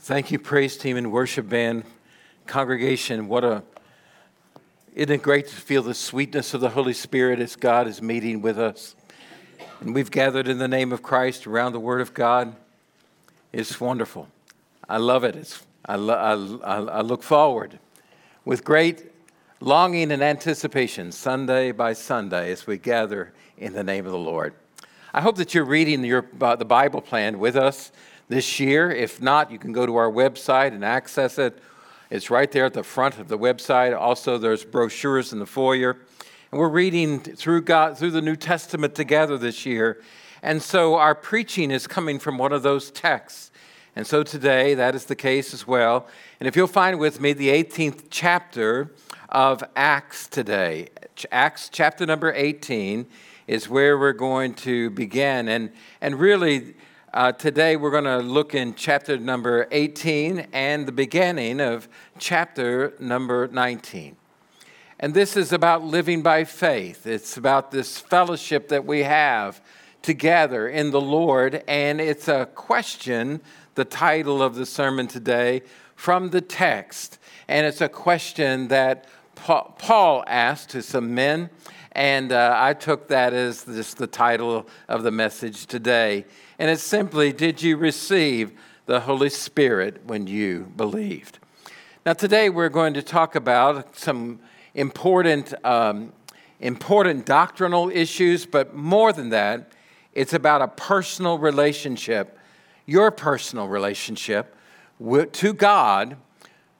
Thank you, praise team and worship band, congregation. What a isn't it great to feel the sweetness of the Holy Spirit as God is meeting with us? And we've gathered in the name of Christ around the Word of God. It's wonderful. I love it. It's, I, lo- I, I look forward with great longing and anticipation, Sunday by Sunday, as we gather in the name of the Lord. I hope that you're reading your, uh, the Bible plan with us this year. If not, you can go to our website and access it. It's right there at the front of the website. Also, there's brochures in the foyer. And we're reading through God through the New Testament together this year. And so our preaching is coming from one of those texts. And so today that is the case as well. And if you'll find with me the 18th chapter of Acts today, Acts chapter number 18 is where we're going to begin. And, and really, uh, today we're going to look in chapter number 18 and the beginning of chapter number 19. And this is about living by faith. It's about this fellowship that we have together in the Lord. And it's a question, the title of the sermon today, from the text. And it's a question that Paul asked to some men. And uh, I took that as just the title of the message today. And it's simply, Did you receive the Holy Spirit when you believed? Now, today we're going to talk about some important, um, important doctrinal issues, but more than that, it's about a personal relationship, your personal relationship to God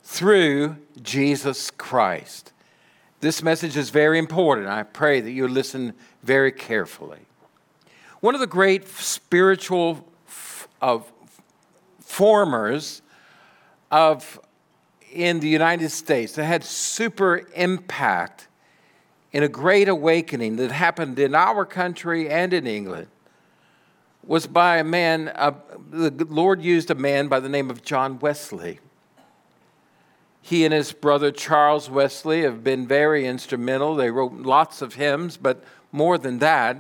through Jesus Christ. This message is very important. I pray that you listen very carefully. One of the great spiritual f- of formers of in the United States that had super impact in a great awakening that happened in our country and in England was by a man, uh, the Lord used a man by the name of John Wesley. He and his brother Charles Wesley have been very instrumental. They wrote lots of hymns, but more than that,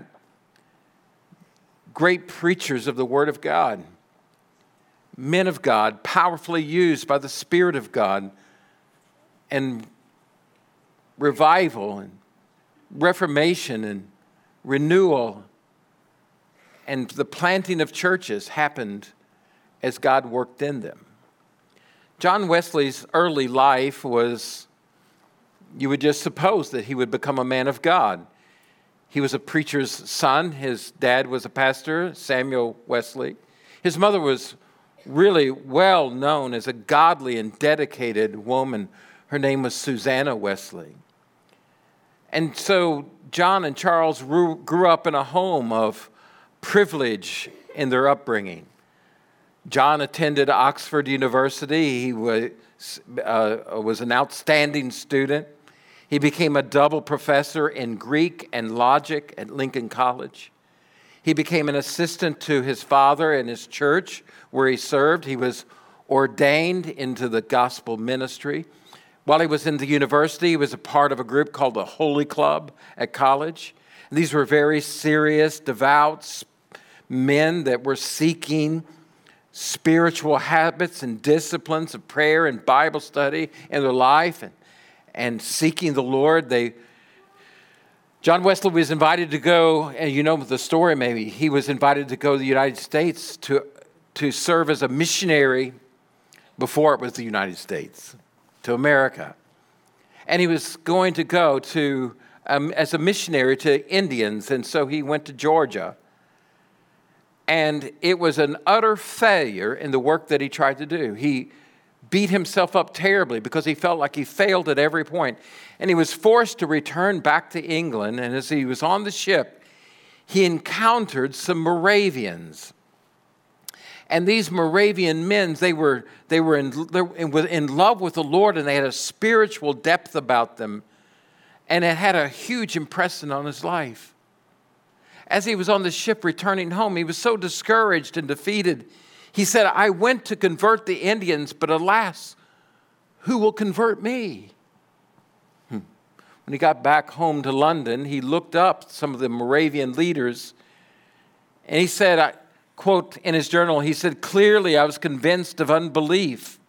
great preachers of the Word of God, men of God, powerfully used by the Spirit of God, and revival and reformation and renewal and the planting of churches happened as God worked in them. John Wesley's early life was, you would just suppose that he would become a man of God. He was a preacher's son. His dad was a pastor, Samuel Wesley. His mother was really well known as a godly and dedicated woman. Her name was Susanna Wesley. And so John and Charles grew up in a home of privilege in their upbringing. John attended Oxford University. He was, uh, was an outstanding student. He became a double professor in Greek and logic at Lincoln College. He became an assistant to his father in his church where he served. He was ordained into the gospel ministry. While he was in the university, he was a part of a group called the Holy Club at college. And these were very serious, devout men that were seeking spiritual habits and disciplines of prayer and Bible study in their life. And and seeking the Lord. They John Wesley was invited to go, and you know the story maybe. He was invited to go to the United States to, to serve as a missionary before it was the United States, to America. And he was going to go to, um, as a missionary to Indians, and so he went to Georgia. And it was an utter failure in the work that he tried to do. He beat himself up terribly because he felt like he failed at every point. And he was forced to return back to England. And as he was on the ship, he encountered some Moravians. And these Moravian men, they were, they were in, they were in love with the Lord and they had a spiritual depth about them. And it had a huge impression on his life. As he was on the ship returning home, he was so discouraged and defeated he said, I went to convert the Indians, but alas, who will convert me? Hmm. When he got back home to London, he looked up some of the Moravian leaders and he said, I, quote in his journal, he said, Clearly, I was convinced of unbelief,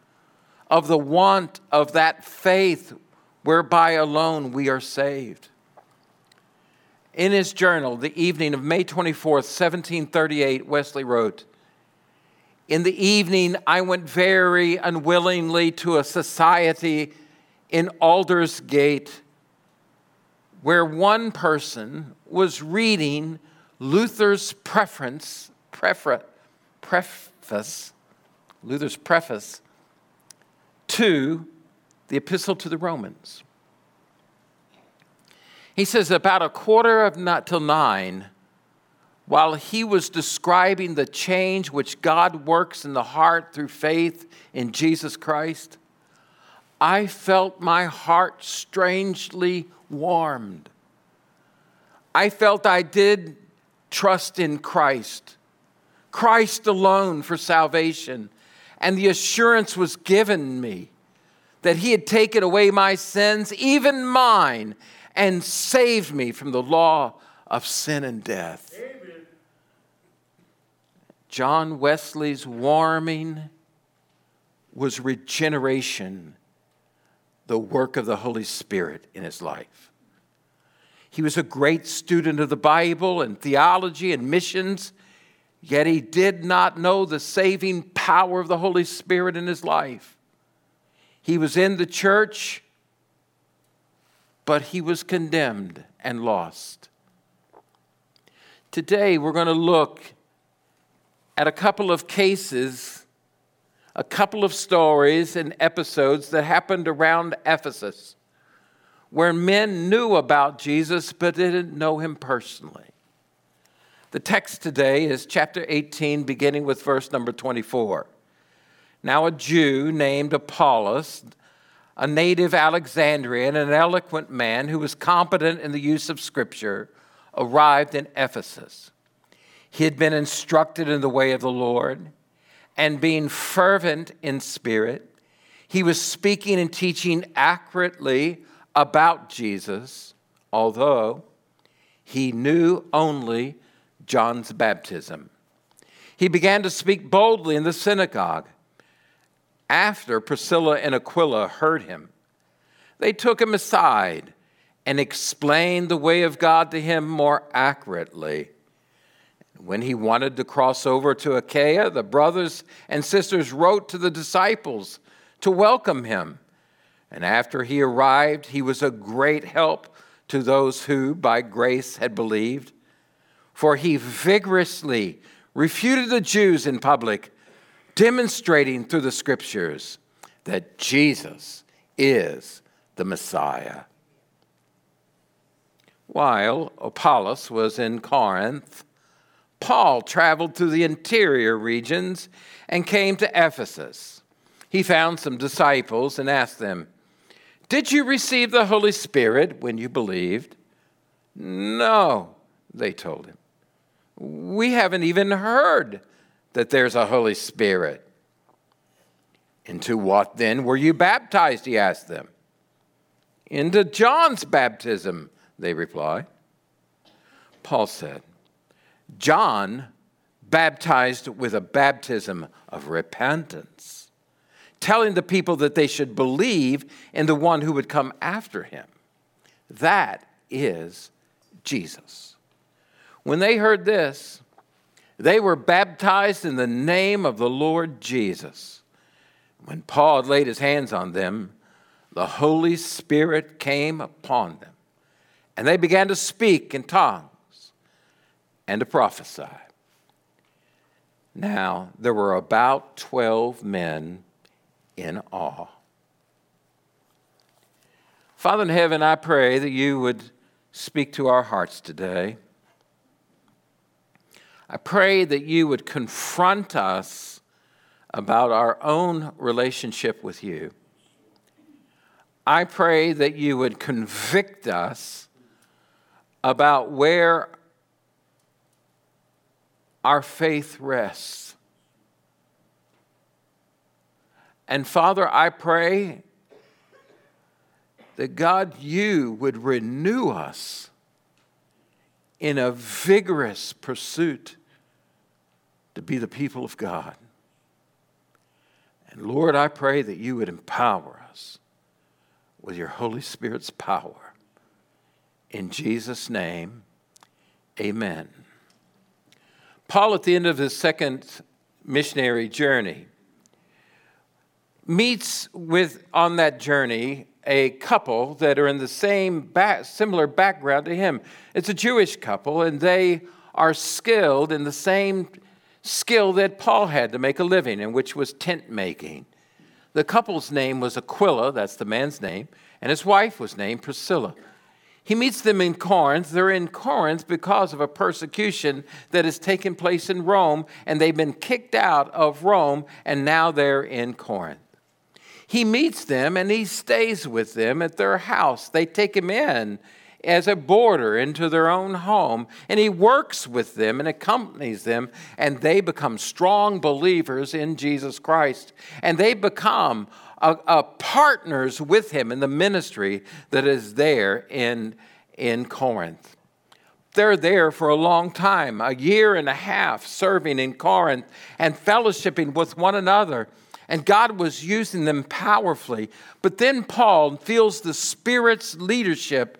of the want of that faith whereby alone we are saved. In his journal, the evening of May 24th, 1738, Wesley wrote, In the evening, I went very unwillingly to a society in Aldersgate where one person was reading Luther's preference, prefer, preface, Luther's preface to the Epistle to the Romans. He says, about a quarter of not till nine, while he was describing the change which God works in the heart through faith in Jesus Christ, I felt my heart strangely warmed. I felt I did trust in Christ, Christ alone for salvation, and the assurance was given me that He had taken away my sins, even mine, and saved me from the law of sin and death. Amen. John Wesley's warming was regeneration, the work of the Holy Spirit in his life. He was a great student of the Bible and theology and missions, yet he did not know the saving power of the Holy Spirit in his life. He was in the church, but he was condemned and lost. Today, we're going to look at a couple of cases, a couple of stories and episodes that happened around Ephesus where men knew about Jesus but didn't know him personally. The text today is chapter 18, beginning with verse number 24. Now, a Jew named Apollos, a native Alexandrian, an eloquent man who was competent in the use of Scripture, arrived in Ephesus. He had been instructed in the way of the Lord, and being fervent in spirit, he was speaking and teaching accurately about Jesus, although he knew only John's baptism. He began to speak boldly in the synagogue after Priscilla and Aquila heard him, they took him aside and explained the way of God to him more accurately. When he wanted to cross over to Achaia, the brothers and sisters wrote to the disciples to welcome him. And after he arrived, he was a great help to those who, by grace, had believed. For he vigorously refuted the Jews in public demonstrating through the scriptures that Jesus is the Messiah. While Apollos was in Corinth, Paul traveled through the interior regions and came to Ephesus. He found some disciples and asked them, Did you receive the Holy Spirit when you believed? No, they told him. We haven't even heard that there's a Holy Spirit. Into what then were you baptized? He asked them. Into John's baptism, they reply. Paul said, John baptized with a baptism of repentance, telling the people that they should believe in the one who would come after him. That is Jesus. When they heard this, they were baptized in the name of the Lord Jesus. When Paul had laid his hands on them, the Holy Spirit came upon them, and they began to speak in tongues and to prophesy. Now, there were about 12 men in awe. Father in heaven, I pray that you would speak to our hearts today. I pray that you would confront us about our own relationship with you. I pray that you would convict us about where our faith rests. And Father, I pray that God, you would renew us in a vigorous pursuit to be the people of God. And Lord, I pray that you would empower us with your Holy Spirit's power. In Jesus' name, amen. Paul, at the end of his second missionary journey, meets with on that journey a couple that are in the same back, similar background to him. It's a Jewish couple, and they are skilled in the same skill that Paul had to make a living, and which was tent making. The couple's name was Aquila, that's the man's name, and his wife was named Priscilla. He meets them in Corinth. They're in Corinth because of a persecution that has taken place in Rome, and they've been kicked out of Rome, and now they're in Corinth. He meets them and he stays with them at their house. They take him in as a boarder into their own home, and he works with them and accompanies them, and they become strong believers in Jesus Christ. And they become a, a partners with him in the ministry that is there in, in Corinth. They're there for a long time, a year and a half serving in Corinth and fellowshipping with one another and God was using them powerfully. But then Paul feels the Spirit's leadership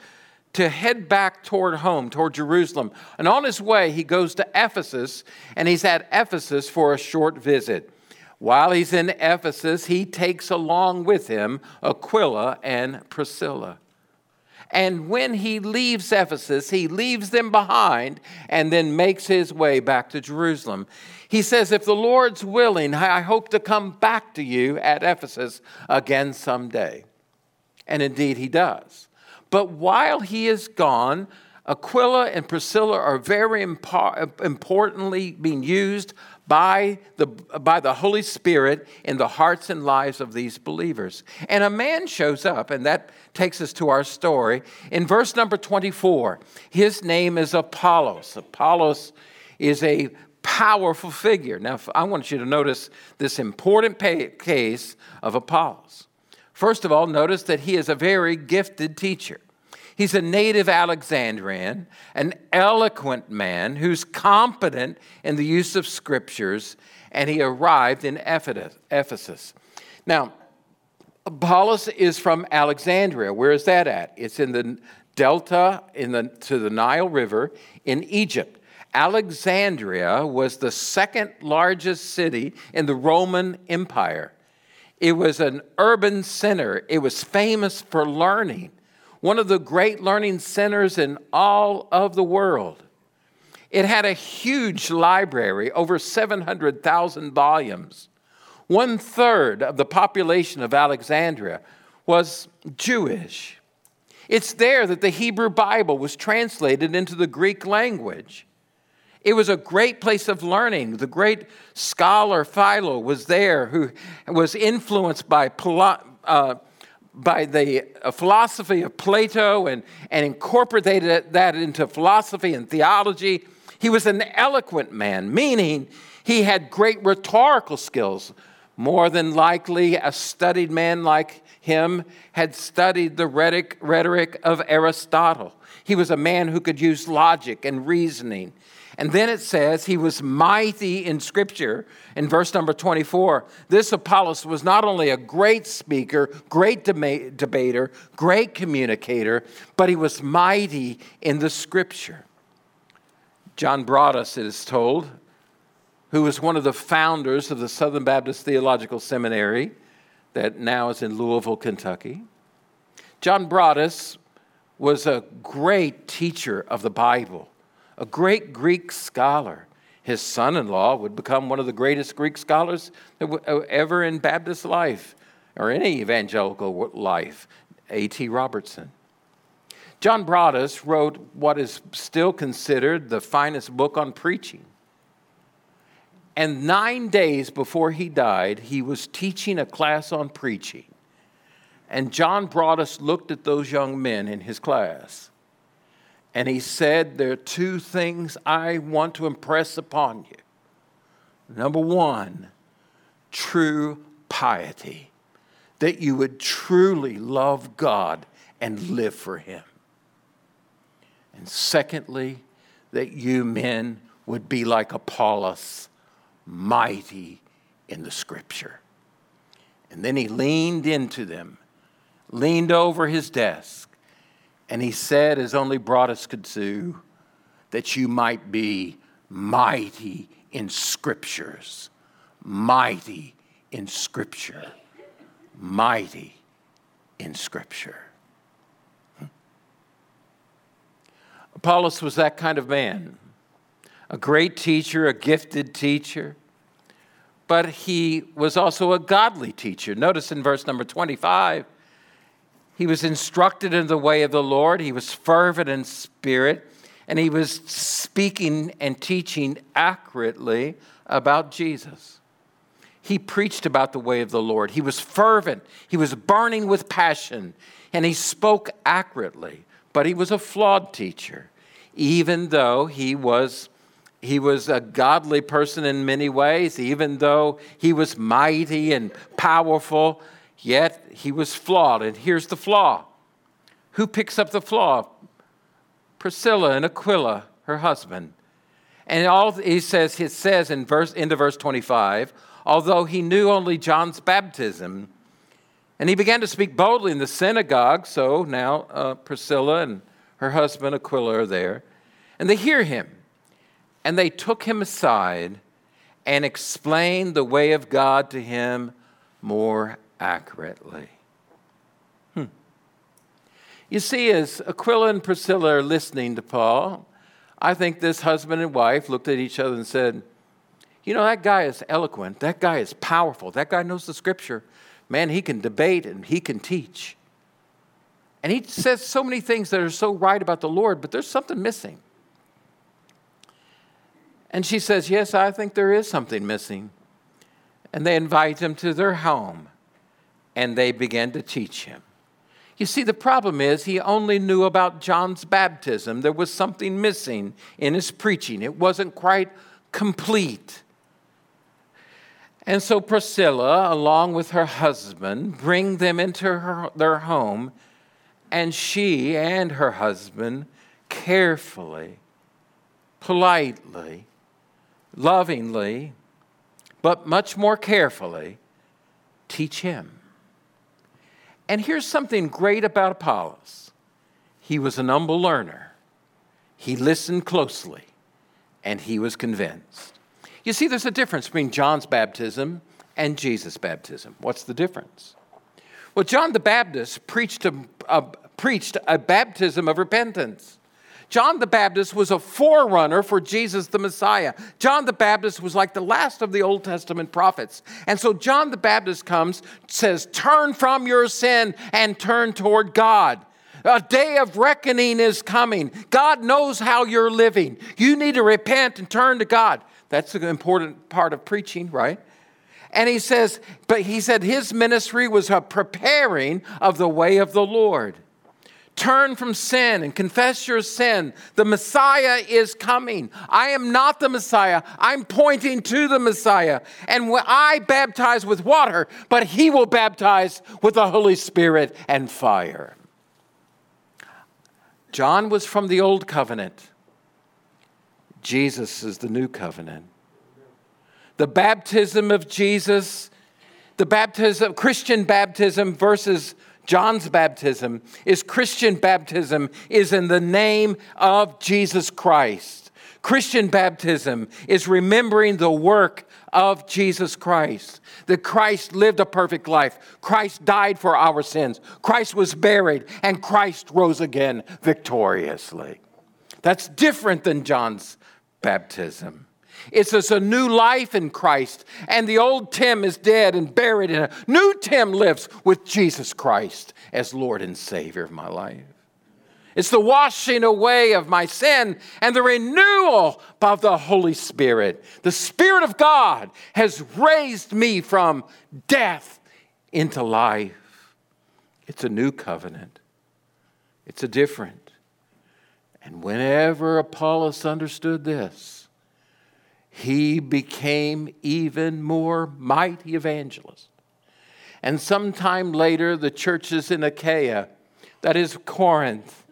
to head back toward home, toward Jerusalem. And on his way, he goes to Ephesus, and he's at Ephesus for a short visit. While he's in Ephesus, he takes along with him Aquila and Priscilla. And when he leaves Ephesus, he leaves them behind and then makes his way back to Jerusalem. He says, If the Lord's willing, I hope to come back to you at Ephesus again someday. And indeed, he does. But while he is gone, Aquila and Priscilla are very importantly being used by the, by the Holy Spirit in the hearts and lives of these believers. And a man shows up, and that takes us to our story. In verse number 24, his name is Apollos. Apollos is a powerful figure. Now, I want you to notice this important case of Apollos. First of all, notice that he is a very gifted teacher. He's a native Alexandrian, an eloquent man who's competent in the use of scriptures, and he arrived in Ephesus. Now, Apollos is from Alexandria. Where is that at? It's in the delta in the, to the Nile River in Egypt. Alexandria was the second largest city in the Roman Empire. It was an urban center. It was famous for learning one of the great learning centers in all of the world. It had a huge library, over 700,000 volumes. One third of the population of Alexandria was Jewish. It's there that the Hebrew Bible was translated into the Greek language. It was a great place of learning. The great scholar Philo was there, who was influenced by uh, by the philosophy of Plato and, and incorporated that into philosophy and theology. He was an eloquent man, meaning he had great rhetorical skills. More than likely, a studied man like him had studied the rhetoric, rhetoric of Aristotle. He was a man who could use logic and reasoning. And then it says he was mighty in Scripture in verse number 24. This Apollos was not only a great speaker, great debater, great communicator, but he was mighty in the Scripture. John Broadus, it is told, who was one of the founders of the Southern Baptist Theological Seminary that now is in Louisville, Kentucky. John Broadus was a great teacher of the Bible a great Greek scholar. His son in law would become one of the greatest Greek scholars uh, ever in Baptist life or any evangelical life, A.T. Robertson. John Broadus wrote what is still considered the finest book on preaching. And nine days before he died, he was teaching a class on preaching. And John Broadus looked at those young men in his class and he said, There are two things I want to impress upon you. Number one, true piety, that you would truly love God and live for Him. And secondly, that you men would be like Apollos, mighty in the scripture. And then he leaned into them, leaned over his desk, and he said, as only Broadus could do, that you might be mighty in scriptures. Mighty in scripture. Mighty in scripture. Hmm? Apollos was that kind of man a great teacher, a gifted teacher, but he was also a godly teacher. Notice in verse number 25, he was instructed in the way of the Lord, he was fervent in spirit, and he was speaking and teaching accurately about Jesus. He preached about the way of the Lord. He was fervent. He was burning with passion, and he spoke accurately. But he was a flawed teacher, even though he was he was a godly person in many ways, even though he was mighty and powerful, yet he was flawed. And here's the flaw who picks up the flaw? Priscilla and Aquila, her husband. And all he says, he says in verse into verse 25, although he knew only John's baptism, and he began to speak boldly in the synagogue. So now uh, Priscilla and her husband Aquila are there, and they hear him. And they took him aside and explained the way of God to him more accurately. Hmm. You see, as Aquila and Priscilla are listening to Paul, I think this husband and wife looked at each other and said, You know, that guy is eloquent. That guy is powerful. That guy knows the scripture. Man, he can debate and he can teach. And he says so many things that are so right about the Lord, but there's something missing. And she says, Yes, I think there is something missing. And they invite him to their home and they began to teach him. You see, the problem is he only knew about John's baptism. There was something missing in his preaching, it wasn't quite complete. And so Priscilla, along with her husband, bring them into her, their home, and she and her husband carefully, politely, lovingly, but much more carefully, teach him. And here's something great about Apollos he was an humble learner, he listened closely, and he was convinced. You see, there's a difference between John's baptism and Jesus' baptism. What's the difference? Well, John the Baptist preached a, a, preached a baptism of repentance. John the Baptist was a forerunner for Jesus the Messiah. John the Baptist was like the last of the Old Testament prophets. And so John the Baptist comes, says, Turn from your sin and turn toward God. A day of reckoning is coming. God knows how you're living. You need to repent and turn to God. That's an important part of preaching, right? And he says, but he said his ministry was a preparing of the way of the Lord. Turn from sin and confess your sin. The Messiah is coming. I am not the Messiah. I'm pointing to the Messiah. And I baptize with water, but he will baptize with the Holy Spirit and fire. John was from the old covenant. Jesus is the new covenant. The baptism of Jesus, the baptism, Christian baptism versus John's baptism is Christian baptism is in the name of Jesus Christ. Christian baptism is remembering the work of Jesus Christ. That Christ lived a perfect life. Christ died for our sins. Christ was buried and Christ rose again victoriously. That's different than John's baptism. It's just a new life in Christ. And the old Tim is dead and buried, and a new Tim lives with Jesus Christ as Lord and Savior of my life. It's the washing away of my sin and the renewal of the Holy Spirit. The Spirit of God has raised me from death into life. It's a new covenant, it's a different. And whenever Apollos understood this, he became even more mighty evangelist. And sometime later, the churches in Achaia, that is Corinth,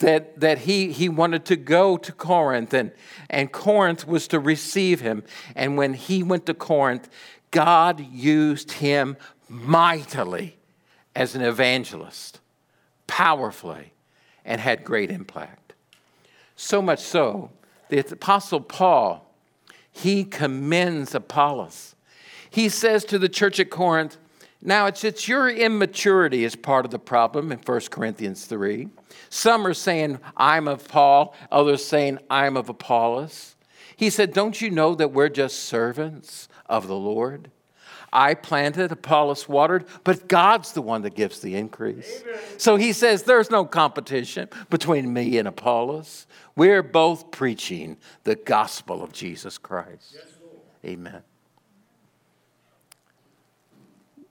that, that he, he wanted to go to Corinth, and, and Corinth was to receive him. And when he went to Corinth, God used him mightily as an evangelist, powerfully, and had great impact. So much so, that the Apostle Paul, he commends Apollos. He says to the church at Corinth, now, it's, it's your immaturity is part of the problem in 1 Corinthians 3. Some are saying, I'm of Paul, others saying, I'm of Apollos. He said, Don't you know that we're just servants of the Lord? I planted, Apollos watered, but God's the one that gives the increase. Amen. So he says there's no competition between me and Apollos. We're both preaching the gospel of Jesus Christ. Yes, Amen.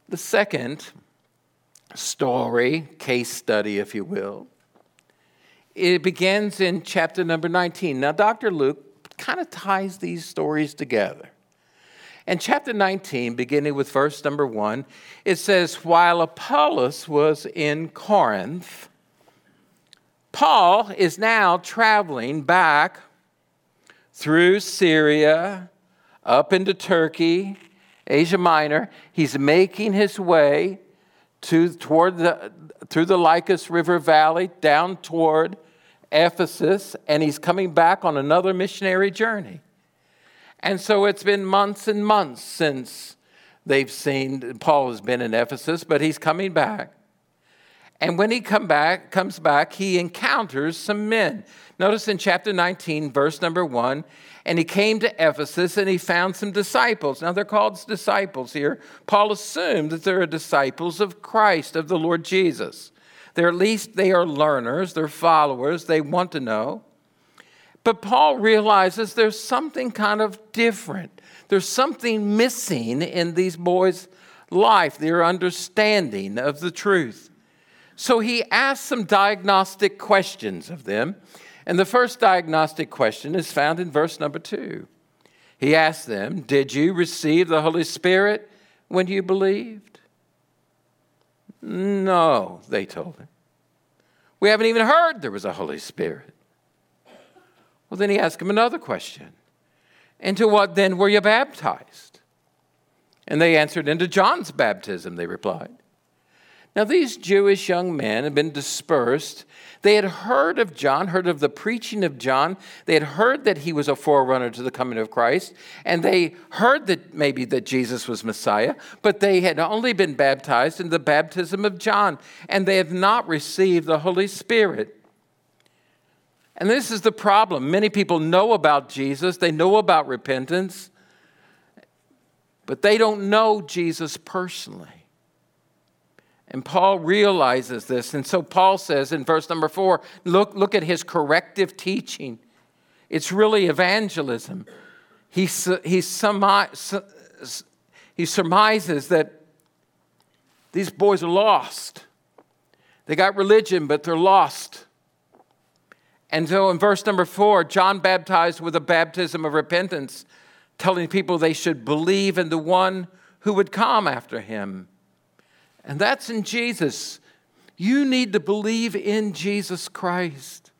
The second story, case study, if you will, it begins in chapter number 19. Now, Dr. Luke kind of ties these stories together. In chapter 19, beginning with verse number 1, it says, While Apollos was in Corinth, Paul is now traveling back through Syria, up into Turkey, Asia Minor. He's making his way to, toward the, through the Lycus River Valley down toward Ephesus, and he's coming back on another missionary journey. And so it's been months and months since they've seen Paul has been in Ephesus, but he's coming back. And when he come back, comes back, he encounters some men. Notice in chapter 19, verse number 1, and he came to Ephesus and he found some disciples. Now they're called disciples here. Paul assumed that they're disciples of Christ, of the Lord Jesus. They're at least they are learners, they're followers, they want to know. But Paul realizes there's something kind of different. There's something missing in these boys' life, their understanding of the truth. So he asks some diagnostic questions of them. And the first diagnostic question is found in verse number two. He asked them, Did you receive the Holy Spirit when you believed? No, they told him. We haven't even heard there was a Holy Spirit. Well, then he asked him another question Into what then were you baptized? And they answered, Into John's baptism, they replied. Now, these Jewish young men had been dispersed. They had heard of John, heard of the preaching of John. They had heard that he was a forerunner to the coming of Christ, and they heard that maybe that Jesus was Messiah, but they had only been baptized in the baptism of John, and they had not received the Holy Spirit. And this is the problem. Many people know about Jesus, they know about repentance, but they don't know Jesus personally. And Paul realizes this. And so Paul says in verse number four look, look at his corrective teaching. It's really evangelism. He, he, he surmises that these boys are lost. They got religion, but they're lost. And so in verse number four, John baptized with a baptism of repentance, telling people they should believe in the one who would come after him and that's in Jesus. You need to believe in Jesus Christ.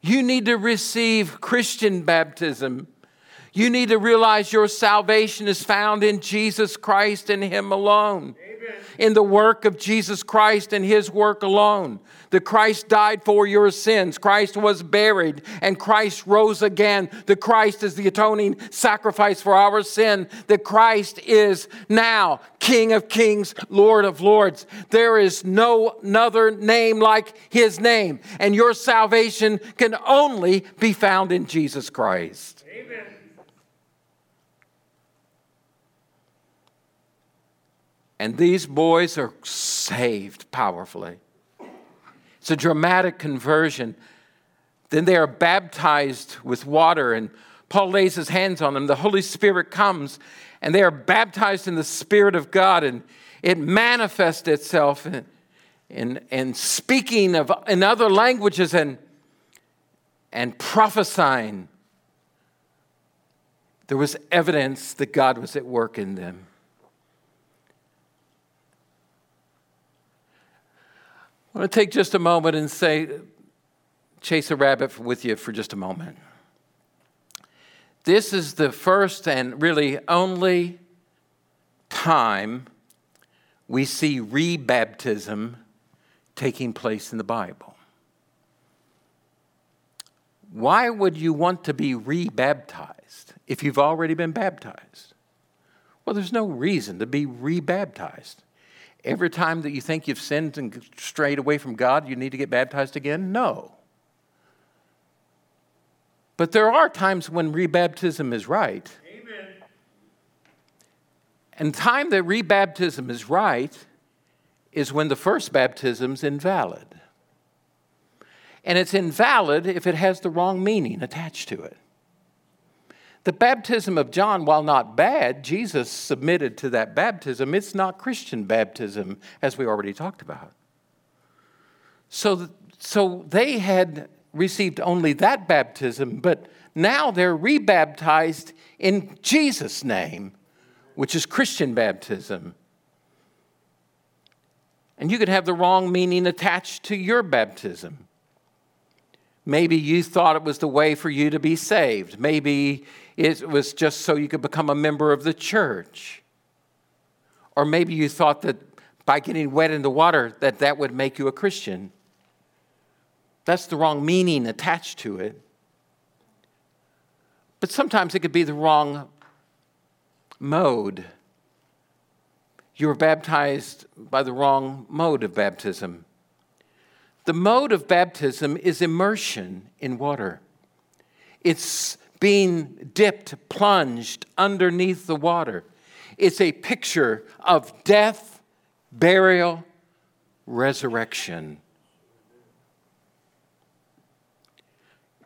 You need to receive Christian baptism. You need to realize your salvation is found in Jesus Christ and Him alone. Amen. In the work of Jesus Christ and His work alone that Christ died for your sins. Christ was buried and Christ rose again. The Christ is the atoning sacrifice for our sin. That Christ is now King of kings, Lord of lords. There is no other name like his name. And your salvation can only be found in Jesus Christ. Amen. And these boys are saved powerfully. It's a dramatic conversion. Then they are baptized with water, and Paul lays his hands on them. The Holy Spirit comes, and they are baptized in the Spirit of God, and it manifests itself in, in, in speaking of, in other languages and, and prophesying. There was evidence that God was at work in them. I want to take just a moment and say, chase a rabbit with you for just a moment. This is the first and really only time we see rebaptism taking place in the Bible. Why would you want to be rebaptized if you've already been baptized? Well, there's no reason to be rebaptized. Every time that you think you've sinned and strayed away from God, you need to get baptized again? No. But there are times when rebaptism is right. Amen. And time that rebaptism is right is when the first baptism's invalid. And it's invalid if it has the wrong meaning attached to it. The baptism of John, while not bad, Jesus submitted to that baptism. It's not Christian baptism, as we already talked about. So, so they had received only that baptism, but now they're rebaptized in Jesus' name, which is Christian baptism. And you could have the wrong meaning attached to your baptism. Maybe you thought it was the way for you to be saved. Maybe it was just so you could become a member of the church. Or maybe you thought that by getting wet in the water that that would make you a Christian. That's the wrong meaning attached to it. But sometimes it could be the wrong mode. You were baptized by the wrong mode of baptism. The mode of baptism is immersion in water. It's being dipped, plunged underneath the water. It's a picture of death, burial, resurrection.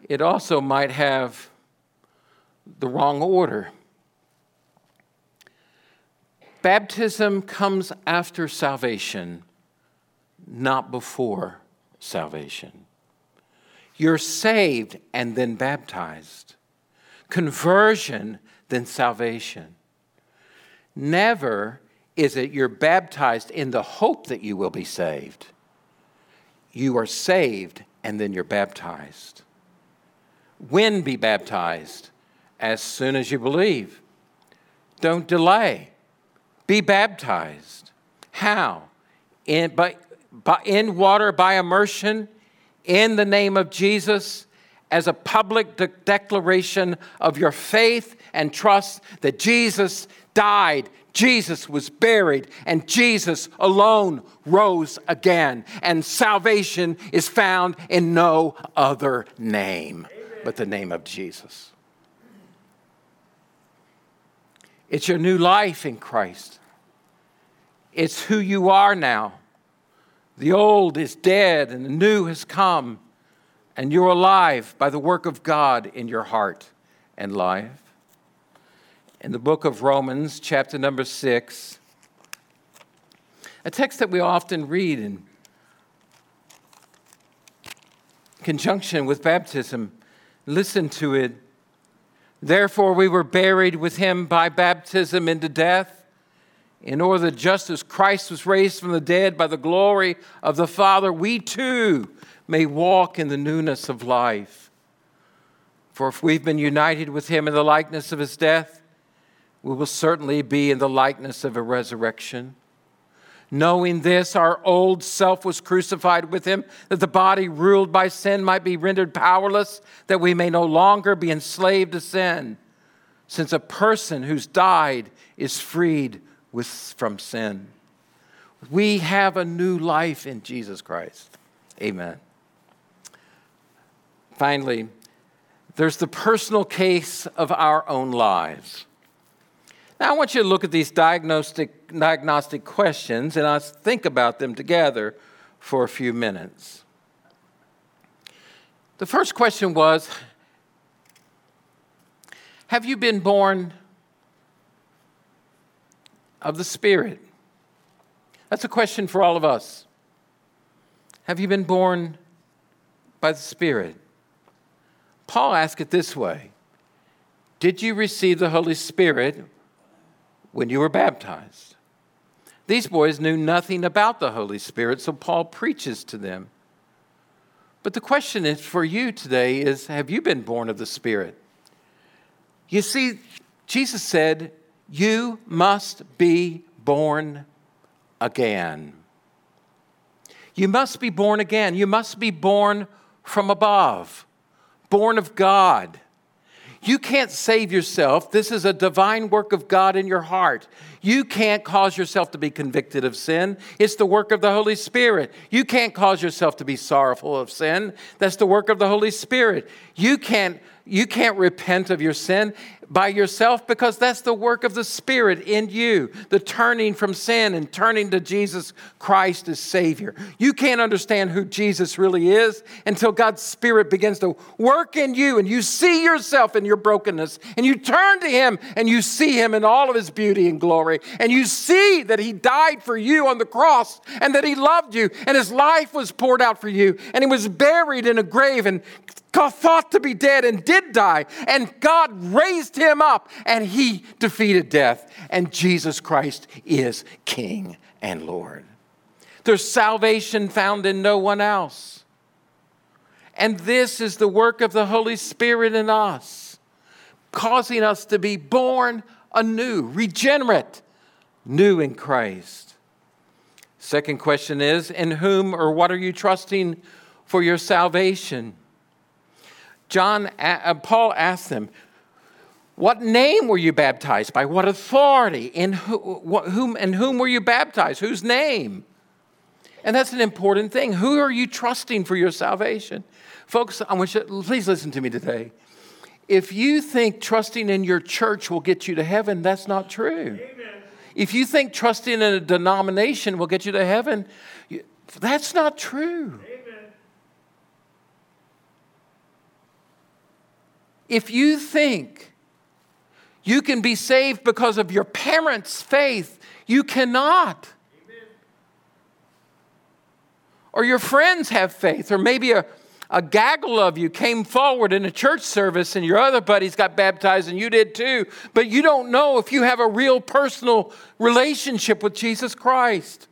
It also might have the wrong order. Baptism comes after salvation, not before salvation. You're saved and then baptized. Conversion, then salvation. Never is it you're baptized in the hope that you will be saved. You are saved and then you're baptized. When be baptized? As soon as you believe. Don't delay. Be baptized. How? In, by, in water by immersion in the name of Jesus as a public de- declaration of your faith and trust that Jesus died, Jesus was buried, and Jesus alone rose again. And salvation is found in no other name Amen. but the name of Jesus. It's your new life in Christ. It's who you are now. The old is dead and the new has come, and you're alive by the work of God in your heart and life. In the book of Romans, chapter number six, a text that we often read in conjunction with baptism, listen to it. Therefore, we were buried with him by baptism into death in order that just as Christ was raised from the dead by the glory of the Father, we too may walk in the newness of life. For if we've been united with him in the likeness of his death, we will certainly be in the likeness of a resurrection. Knowing this, our old self was crucified with him, that the body ruled by sin might be rendered powerless, that we may no longer be enslaved to sin, since a person who's died is freed with, from sin. We have a new life in Jesus Christ. Amen. Finally, there's the personal case of our own lives. Now, I want you to look at these diagnostic, diagnostic questions and us think about them together for a few minutes. The first question was Have you been born of the Spirit? That's a question for all of us. Have you been born by the Spirit? Paul asked it this way Did you receive the Holy Spirit when you were baptized? These boys knew nothing about the Holy Spirit, so Paul preaches to them. But the question is for you today is have you been born of the Spirit? You see, Jesus said, You must be born again. You must be born again. You must be born from above, born of God. You can't save yourself. This is a divine work of God in your heart. You can't cause yourself to be convicted of sin. It's the work of the Holy Spirit. You can't cause yourself to be sorrowful of sin. That's the work of the Holy Spirit. You can't you can't repent of your sin by yourself because that's the work of the Spirit in you, the turning from sin and turning to Jesus Christ as Savior. You can't understand who Jesus really is until God's Spirit begins to work in you and you see yourself in your brokenness and you turn to Him and you see Him in all of His beauty and glory and you see that He died for you on the cross and that He loved you and His life was poured out for you and He was buried in a grave and thought to be dead and did die, and God raised him up and he defeated death, and Jesus Christ is King and Lord. There's salvation found in no one else. And this is the work of the Holy Spirit in us, causing us to be born anew, regenerate, new in Christ. Second question is In whom or what are you trusting for your salvation? John, uh, Paul asked them, What name were you baptized by? What authority? In whom, in whom were you baptized? Whose name? And that's an important thing. Who are you trusting for your salvation? Folks, I want you, please listen to me today. If you think trusting in your church will get you to heaven, that's not true. Amen. If you think trusting in a denomination will get you to heaven, that's not true. Amen. If you think you can be saved because of your parents' faith, you cannot. Amen. Or your friends have faith, or maybe a, a gaggle of you came forward in a church service and your other buddies got baptized and you did too, but you don't know if you have a real personal relationship with Jesus Christ.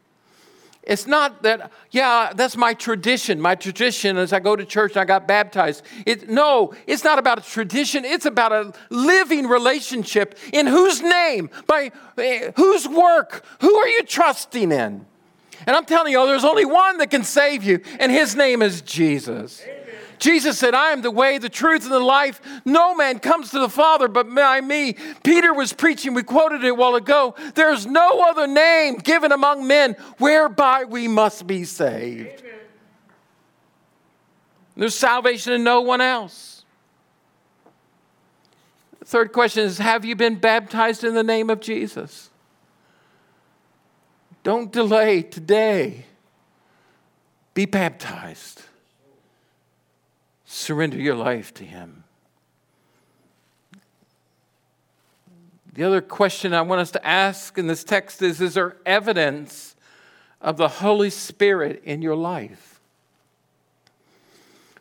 It's not that, yeah, that's my tradition. My tradition is I go to church and I got baptized. It, no, it's not about a tradition. It's about a living relationship. In whose name? By uh, whose work? Who are you trusting in? And I'm telling you, there's only one that can save you, and his name is Jesus. Amen. Jesus said, I am the way, the truth, and the life. No man comes to the Father but by me. Peter was preaching, we quoted it a while ago. There's no other name given among men whereby we must be saved. Amen. There's salvation in no one else. The third question is Have you been baptized in the name of Jesus? Don't delay today. Be baptized surrender your life to Him. The other question I want us to ask in this text is Is there evidence of the Holy Spirit in your life?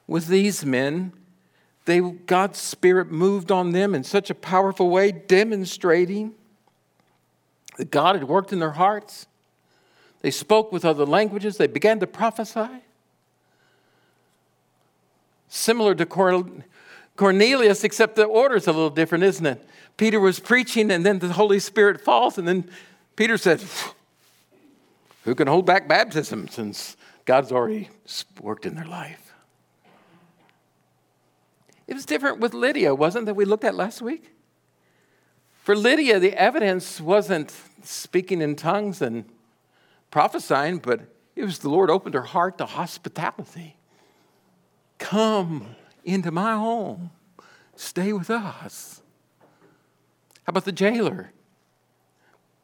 With these men, they, God's Spirit moved on them in such a powerful way, demonstrating that God had worked in their hearts. They spoke with other languages, they began to prophesy. Similar to Cornelius, except the order is a little different, isn't it? Peter was preaching, and then the Holy Spirit falls, and then Peter said, Who can hold back baptism since God's already worked in their life? It was different with Lydia, wasn't it, that we looked at last week? For Lydia, the evidence wasn't speaking in tongues and prophesying, but it was the Lord opened her heart to hospitality. Come into my home, stay with us. How about the jailer?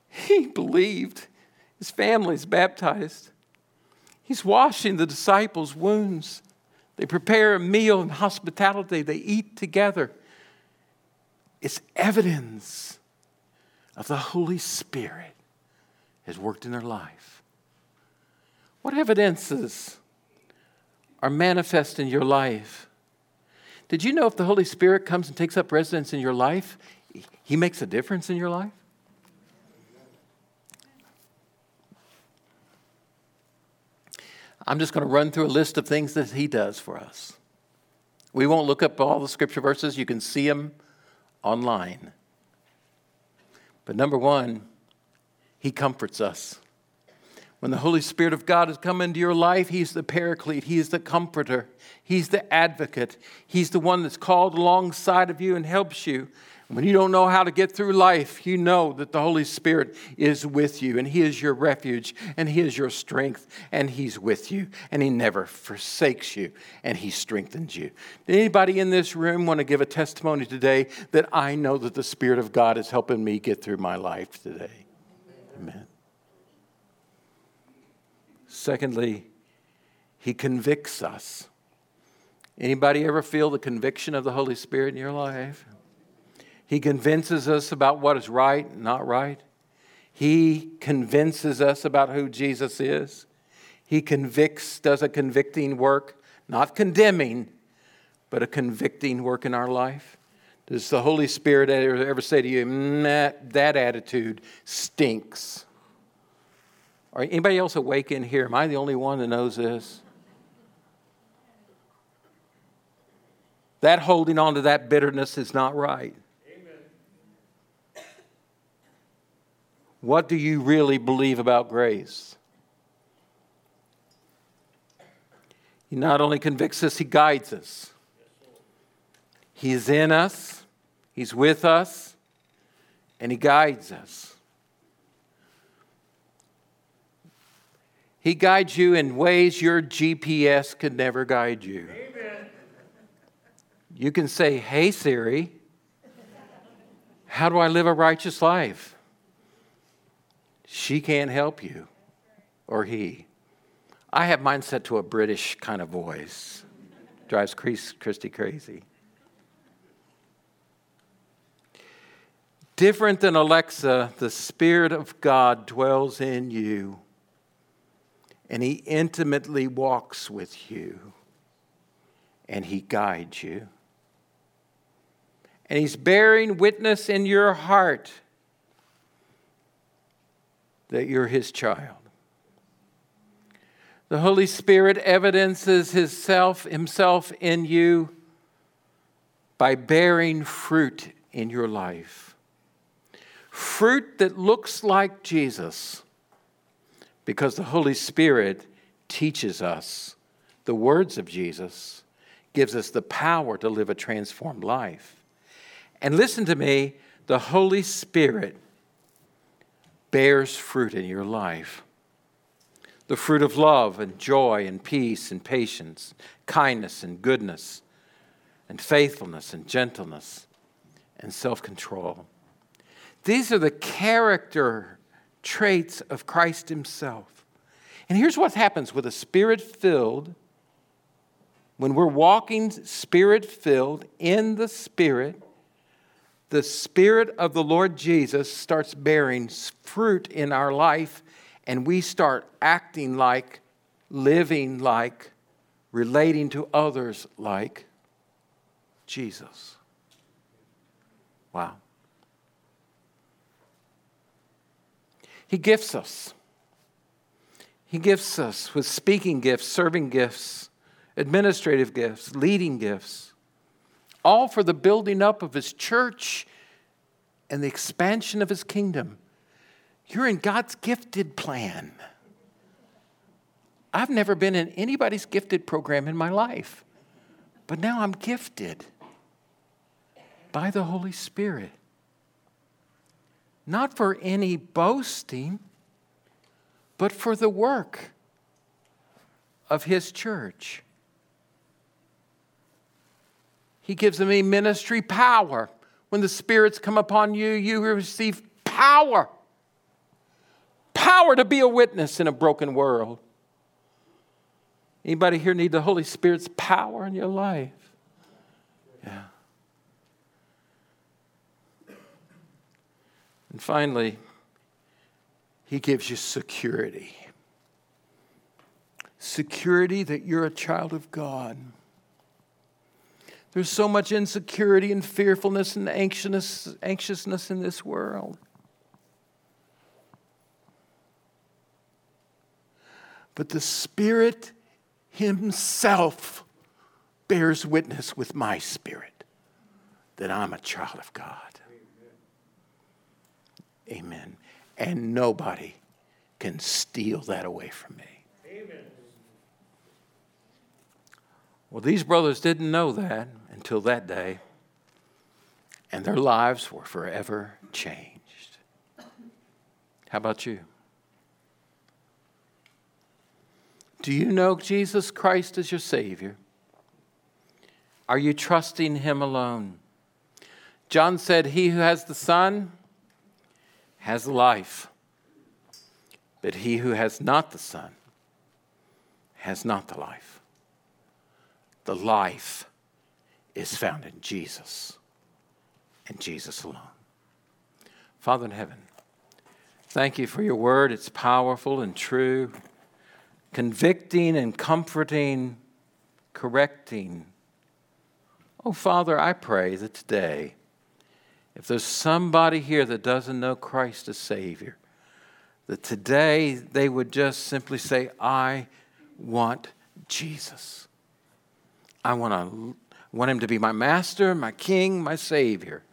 He believed. His family's baptized. He's washing the disciples' wounds. They prepare a meal and hospitality. They eat together. It's evidence of the Holy Spirit has worked in their life. What evidences are manifest in your life. Did you know if the Holy Spirit comes and takes up residence in your life, He makes a difference in your life? I'm just going to run through a list of things that He does for us. We won't look up all the scripture verses, you can see them online. But number one, He comforts us. When the Holy Spirit of God has come into your life, He's the paraclete, He is the comforter, He's the advocate, He's the one that's called alongside of you and helps you. When you don't know how to get through life, you know that the Holy Spirit is with you and He is your refuge and He is your strength and He's with you and He never forsakes you and He strengthens you. Did anybody in this room want to give a testimony today that I know that the Spirit of God is helping me get through my life today? Amen. Secondly, He convicts us. Anybody ever feel the conviction of the Holy Spirit in your life? He convinces us about what is right and not right. He convinces us about who Jesus is. He convicts, does a convicting work, not condemning, but a convicting work in our life. Does the Holy Spirit ever ever say to you, mm, that, that attitude stinks? Are anybody else awake in here? Am I the only one that knows this? That holding on to that bitterness is not right. Amen. What do you really believe about grace? He not only convicts us, He guides us. He's in us, He's with us, and He guides us. He guides you in ways your GPS could never guide you. Amen. You can say, Hey, Siri, how do I live a righteous life? She can't help you, or he. I have mine set to a British kind of voice. Drives Christy crazy. Different than Alexa, the Spirit of God dwells in you, and He intimately walks with you, and He guides you. And He's bearing witness in your heart that you're his child. The Holy Spirit evidences his self, himself in you by bearing fruit in your life. Fruit that looks like Jesus because the Holy Spirit teaches us the words of Jesus, gives us the power to live a transformed life. And listen to me, the Holy Spirit bears fruit in your life the fruit of love and joy and peace and patience, kindness and goodness, and faithfulness and gentleness and self control. These are the character traits of Christ Himself. And here's what happens with a spirit filled, when we're walking spirit filled in the Spirit, the Spirit of the Lord Jesus starts bearing fruit in our life, and we start acting like, living like, relating to others like Jesus. Wow. He gifts us. He gifts us with speaking gifts, serving gifts, administrative gifts, leading gifts all for the building up of his church and the expansion of his kingdom. You're in God's gifted plan. I've never been in anybody's gifted program in my life, but now I'm gifted by the Holy Spirit. Not for any boasting, but for the work of His church. He gives them a ministry power. When the spirits come upon you, you receive power. Power to be a witness in a broken world. Anybody here need the Holy Spirit's power in your life? Yeah. And finally, he gives you security. Security that you're a child of God. There's so much insecurity and fearfulness and anxiousness, anxiousness in this world. but the Spirit Himself bears witness with my spirit that I'm a child of God. Amen. And nobody can steal that away from me. Amen. Well, these brothers didn't know that until that day, and their lives were forever changed. How about you? Do you know Jesus Christ as your Savior? Are you trusting Him alone? John said, He who has the Son has life, but he who has not the Son has not the life. The life is found in Jesus and Jesus alone. Father in heaven, thank you for your word. It's powerful and true, convicting and comforting, correcting. Oh, Father, I pray that today, if there's somebody here that doesn't know Christ as Savior, that today they would just simply say, I want Jesus. I want, to, want him to be my master, my king, my Savior.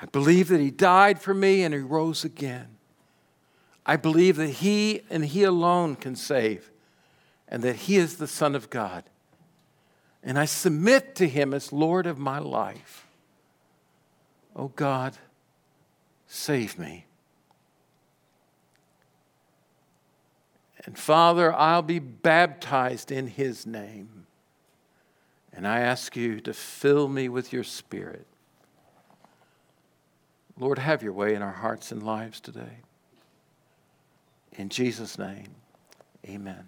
I believe that he died for me and he rose again. I believe that he and he alone can save and that he is the Son of God. And I submit to him as Lord of my life. Oh God, save me. And Father, I'll be baptized in his name. And I ask you to fill me with your spirit. Lord, have your way in our hearts and lives today. In Jesus' name, amen.